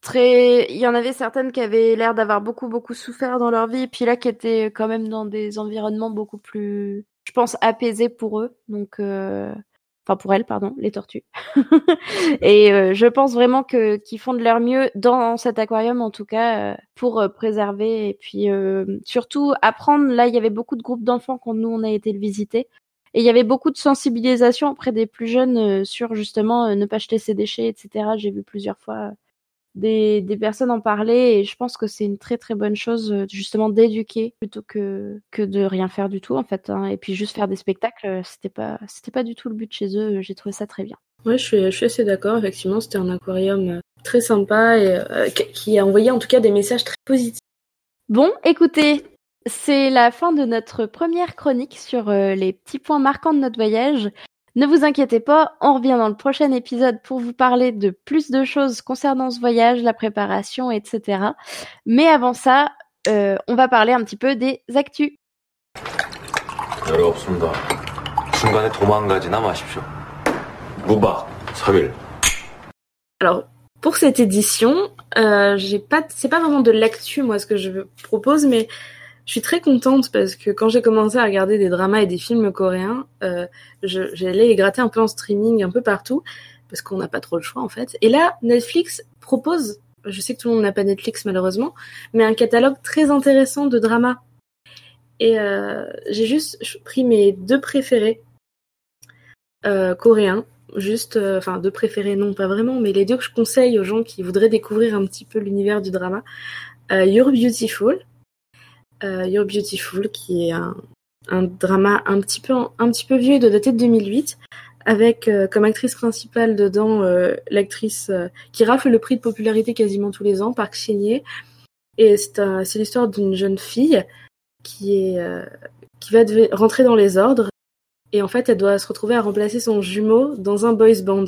très. Il y en avait certaines qui avaient l'air d'avoir beaucoup, beaucoup souffert dans leur vie, et puis là qui étaient quand même dans des environnements beaucoup plus, je pense, apaisés pour eux. Donc, euh, enfin pour elles, pardon, les tortues. et euh, je pense vraiment que qu'ils font de leur mieux dans cet aquarium, en tout cas, euh, pour euh, préserver et puis surtout apprendre. Là, il y avait beaucoup de groupes d'enfants quand nous on a été le visiter. Et il y avait beaucoup de sensibilisation auprès des plus jeunes sur justement ne pas jeter ses déchets, etc. J'ai vu plusieurs fois des, des personnes en parler et je pense que c'est une très très bonne chose euh, justement d'éduquer plutôt que que de rien faire du tout en fait. hein. Et puis juste faire des spectacles, euh, c'était pas c'était pas du tout le but chez eux. J'ai trouvé ça très bien. Ouais, je suis, je suis assez d'accord. Effectivement, c'était un aquarium euh, très sympa et euh, qui- a envoyé en tout cas des messages très positifs. Bon, écoutez, c'est la fin de notre première chronique sur euh, les petits points marquants de notre voyage. Ne vous inquiétez pas, on revient dans le prochain épisode pour vous parler de plus de choses concernant ce voyage, la préparation, etc. Mais avant ça, euh, on va parler un petit peu des actus. Alors, pour cette édition, euh, pas, c'est pas vraiment de l'actu moi ce que je propose, mais je suis très contente parce que quand j'ai commencé à regarder des dramas et des films coréens, euh, j'allais gratter un peu en streaming, un peu partout, parce qu'on n'a pas trop le choix en fait. Et là, Netflix propose, je sais que tout le monde n'a pas Netflix malheureusement, mais un catalogue très intéressant de dramas. Et euh, j'ai juste pris mes deux préférés euh, coréens juste, euh, enfin, deux préférés, non, pas vraiment, mais les deux que je conseille aux gens qui voudraient découvrir un petit peu l'univers du drama. Euh, You're Beautiful. Euh, You're Beautiful, qui est un, un drama un petit peu un petit peu vieux de daté de 2008 avec comme actrice principale dedans l'actrice qui rafle le prix de popularité quasiment tous les ans, Park Shin-hye. Et c'est l'histoire d'une jeune fille qui est qui va rentrer dans les ordres et en fait elle doit se retrouver à remplacer son jumeau dans un boys band.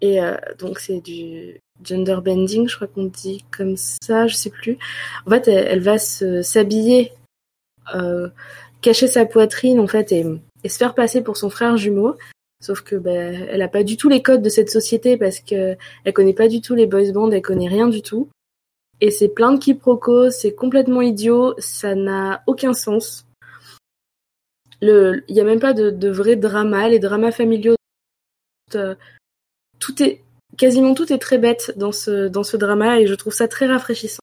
Et euh, donc c'est du gender bending, je crois qu'on dit comme ça, je sais plus. En fait, elle, va s'habiller, euh, cacher sa poitrine en fait et, se faire passer pour son frère jumeau. Sauf que ben, elle a pas du tout les codes de cette société parce que elle connaît pas du tout les boys bands, elle connaît rien du tout. Et c'est plein de quiproquos, c'est complètement idiot, ça n'a aucun sens. Il n'y a même pas de, de vrai drama, les dramas familiaux euh, tout est quasiment tout est très bête dans ce dans ce drama et je trouve ça très rafraîchissant.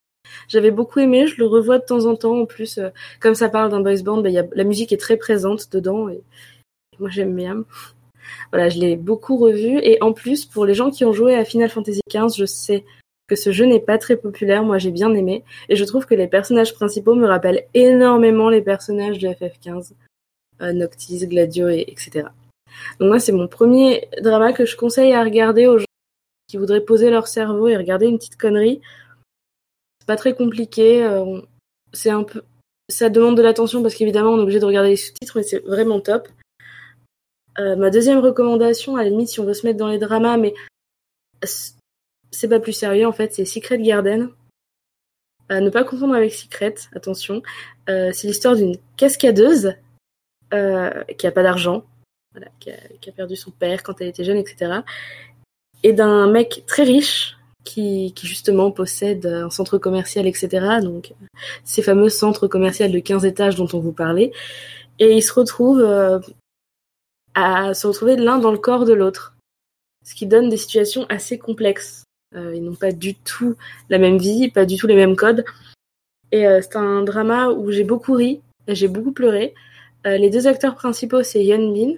J'avais beaucoup aimé, je le revois de temps en temps en plus euh, comme ça parle d'un boys band, bah, y a, la musique est très présente dedans et, moi j'aime bien. Voilà, je l'ai beaucoup revu et en plus pour les gens qui ont joué à Final Fantasy XV, je sais que ce jeu n'est pas très populaire, moi j'ai bien aimé et je trouve que les personnages principaux me rappellent énormément les personnages de FF15, euh, Noctis, Gladio et etc. Donc moi, c'est mon premier drama que je conseille à regarder aux qui voudraient poser leur cerveau et regarder une petite connerie. C'est pas très compliqué. Euh, c'est un peu, ça demande de l'attention parce qu'évidemment, on est obligé de regarder les sous-titres, mais c'est vraiment top. Euh, ma deuxième recommandation, à la limite, si on veut se mettre dans les dramas, mais c'est pas plus sérieux en fait, c'est Secret Garden. Euh, ne pas confondre avec Secret, attention. c'est l'histoire d'une cascadeuse qui a pas d'argent, qui, a, perdu son père quand elle était jeune, etc. Et d'un mec très riche qui, justement possède un centre commercial, etc. Donc ces fameux centres commerciaux de 15 étages dont on vous parlait. Et ils se retrouvent euh, à se retrouver l'un dans le corps de l'autre. Ce qui donne des situations assez complexes. Euh, ils n'ont pas du tout la même vie, pas du tout les mêmes codes. Et euh, c'est un drama où j'ai beaucoup ri, j'ai beaucoup pleuré. les deux acteurs principaux, c'est Yeon Min,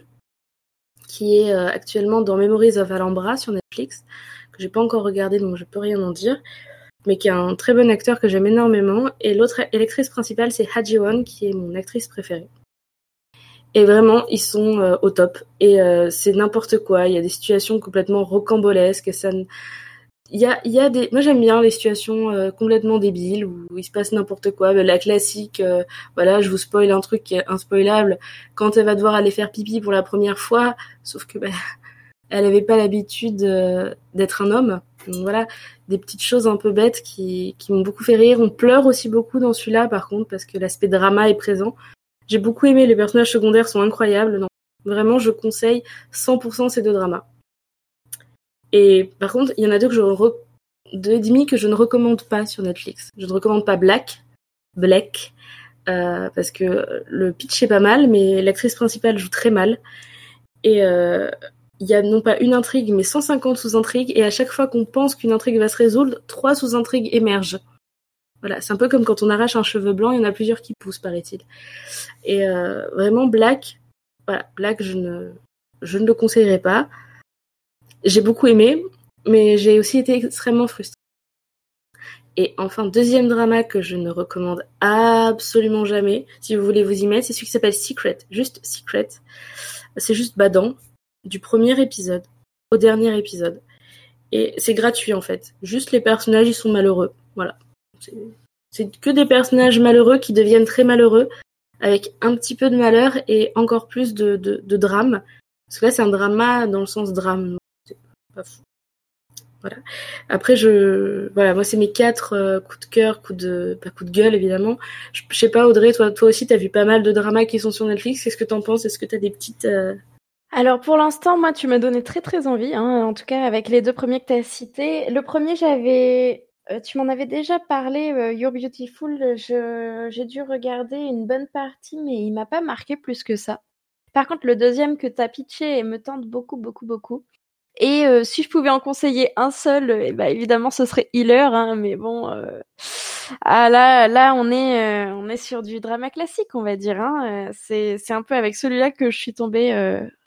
qui est euh, actuellement dans Memories of Alhambra sur Que j'ai pas encore regardé donc je peux rien en dire, mais qui est un très bon acteur que j'aime énormément. Et l'autre actrice principale c'est Ha qui est mon actrice préférée. Et vraiment, ils sont euh, au top. Et euh, c'est n'importe quoi. Il y a des situations complètement rocambolesques. Ça il y a, y a des moi j'aime bien les situations euh, complètement débiles où il se passe n'importe quoi la classique voilà je vous spoil un truc qui est inspoilable quand elle va devoir aller faire pipi pour la première fois sauf que ben elle avait pas l'habitude euh, d'être un homme. Donc voilà des petites choses un peu bêtes qui qui m'ont beaucoup fait rire. On pleure aussi beaucoup dans celui-là par contre parce que l'aspect drama est présent. J'ai beaucoup aimé les personnages secondaires sont incroyables. Non vraiment je conseille 100% ces deux dramas. Et par contre, il y en a deux que je re... deux demi que je ne recommande pas sur Netflix. Je ne recommande pas Black, Black, euh, parce que le pitch est pas mal, mais l'actrice principale joue très mal. Et euh, il y a non pas une intrigue, mais 150 sous-intrigues, et à chaque fois qu'on pense qu'une intrigue va se résoudre, trois sous-intrigues émergent. Voilà, c'est un peu comme quand on arrache un cheveu blanc, il y en a plusieurs qui poussent, paraît-il. Et euh, vraiment, Black, voilà, Black, je ne, je ne le conseillerais pas. J'ai beaucoup aimé, mais j'ai aussi été extrêmement frustrée. Et enfin, deuxième drama que je ne recommande absolument jamais, si vous voulez vous y mettre, c'est celui qui s'appelle Secret, juste Secret. C'est juste badant, du premier épisode au dernier épisode. Et c'est gratuit en fait. Juste les personnages, ils sont malheureux. Voilà. C'est que des personnages malheureux qui deviennent très malheureux, avec un petit peu de malheur et encore plus de, drame. Parce que là, c'est un drama dans le sens drame. Voilà. Après, je, voilà, moi c'est mes quatre euh, coups de cœur, coups de, pas coups de gueule évidemment. Je, sais pas, Audrey, toi, toi aussi, t'as vu pas mal de dramas qui sont sur Netflix. Qu'est-ce que t'en penses? Est-ce que t'as des petites euh, Alors pour l'instant, moi, tu m'as donné très très envie. Hein, en tout cas, avec les deux premiers que t'as cités. Le premier, j'avais, euh, tu m'en avais déjà parlé. You're Beautiful. j'ai dû regarder une bonne partie, mais il m'a pas marqué plus que ça. Par contre, le deuxième que t'as pitché me tente beaucoup, beaucoup, beaucoup. Et euh, si je pouvais en conseiller un seul, eh évidemment ce serait Healer, hein, mais bon, euh... ah là, là on est, euh, on est sur du drama classique, on va dire. Hein. Euh, c'est, c'est un peu avec celui-là que je suis tombée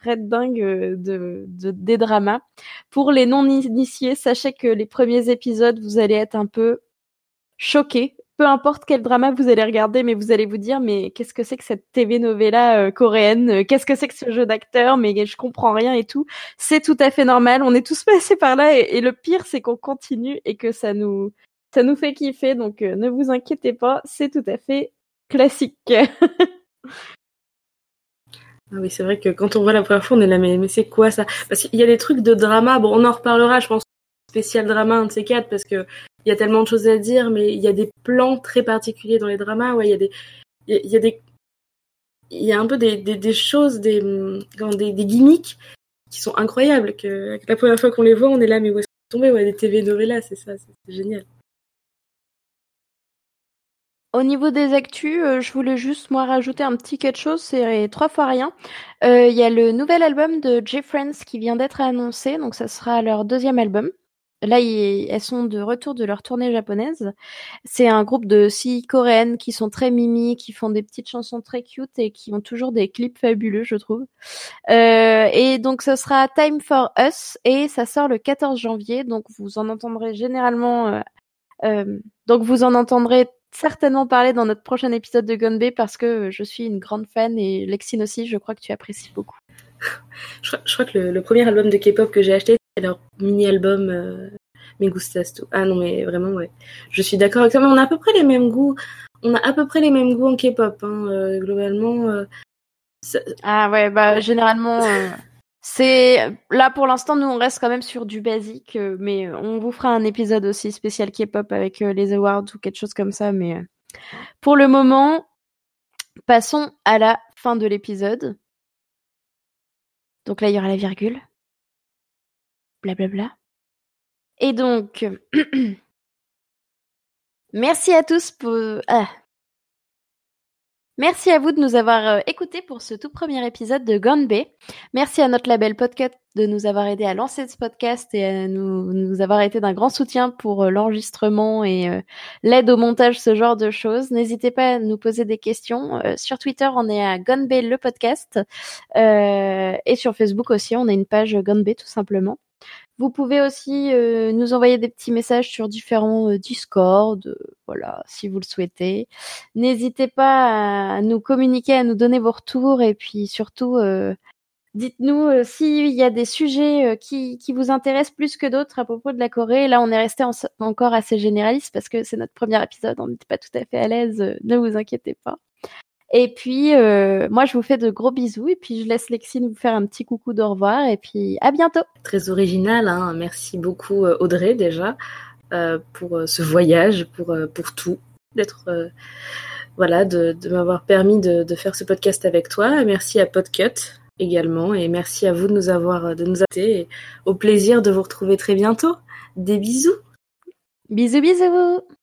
red dingue de, de, des dramas. Pour les non initiés, sachez que les premiers épisodes, vous allez être un peu choqués peu importe quel drama vous allez regarder, mais vous allez vous dire, mais qu'est-ce que c'est que cette TV novella euh, coréenne? Qu'est-ce que c'est que ce jeu d'acteur? Mais je comprends rien et tout. C'est tout à fait normal. On est tous passés par là et, le pire, c'est qu'on continue et que ça nous, ça nous fait kiffer. Donc euh, ne vous inquiétez pas, c'est tout à fait classique. Ah oui, c'est vrai que quand on voit la première fois, on est là, mais, mais c'est quoi ça? Parce qu'il y a des trucs de drama, bon, on en reparlera, je pense, spécial drama, un de ces quatre, parce que il y a tellement de choses à dire, mais il y a des plans très particuliers dans les dramas, ouais, il y a des, il y a des, il y a un peu des, des, choses, des, des, des gimmicks qui sont incroyables, que, la première fois qu'on les voit, on est là, mais où est-ce tombé? Ouais, des TV novellas, c'est ça, c'est génial. Au niveau des actus, euh, je voulais juste moi rajouter un petit quelque chose, c'est trois fois rien. Euh, il y a le nouvel album de J Friends qui vient d'être annoncé, donc ça sera leur deuxième album. Là, elles sont de retour de leur tournée japonaise. C'est un groupe de six coréennes qui sont très mimi, qui font des petites chansons très cute et qui ont toujours des clips fabuleux, je trouve. Euh, et donc, ce sera Time for Us et ça sort le 14 janvier. Donc, vous en entendrez généralement. donc, vous en entendrez certainement parler dans notre prochain épisode de Gunbay parce que je suis une grande fan et Lexine aussi, je crois que tu apprécies beaucoup. je, crois, que le, premier album de K-pop que j'ai acheté, c'est leur mini-album euh, Me Gustas Ah non, mais vraiment, ouais. Je suis d'accord avec ça, mais on a à peu près les mêmes goûts. On a à peu près les mêmes goûts en K-pop, hein, euh, globalement. Euh, ah ouais, bah généralement. C'est là pour l'instant nous on reste quand même sur du basique, euh, mais on vous fera un épisode aussi spécial K-pop avec euh, les awards ou quelque chose comme ça. Mais euh, pour le moment, passons à la fin de l'épisode. Donc là il y aura la virgule, blablabla. Et donc merci à tous pour ah, Merci à vous de nous avoir euh, écoutés pour ce tout premier épisode de Bay. Merci à notre label Podcast de nous avoir aidé à lancer ce podcast et à nous, avoir été d'un grand soutien pour euh, l'enregistrement et euh, l'aide au montage, ce genre de choses. N'hésitez pas à nous poser des questions. sur Twitter, on est à Bay le podcast et sur Facebook aussi, on a une page Bay tout simplement. Vous pouvez aussi euh, nous envoyer des petits messages sur différents euh, Discord, euh, voilà, si vous le souhaitez. N'hésitez pas à nous communiquer, à nous donner vos retours et puis surtout, dites-nous s'il y a des sujets qui, qui, vous intéressent plus que d'autres à propos de la Corée. Là, on est resté encore assez généraliste parce que c'est notre premier épisode, on n'était pas tout à fait à l'aise, ne vous inquiétez pas. Et puis, euh, moi, je vous fais de gros bisous et puis je laisse Lexine vous faire un petit coucou de revoir et puis à bientôt. Très original, hein. merci beaucoup euh, Audrey déjà euh, pour ce voyage, pour, pour tout, d'être voilà, de, de m'avoir permis de, de, faire ce podcast avec toi. Merci à Podcut également et merci à vous de nous avoir de nous et au plaisir de vous retrouver très bientôt. Des bisous. Bisous bisous.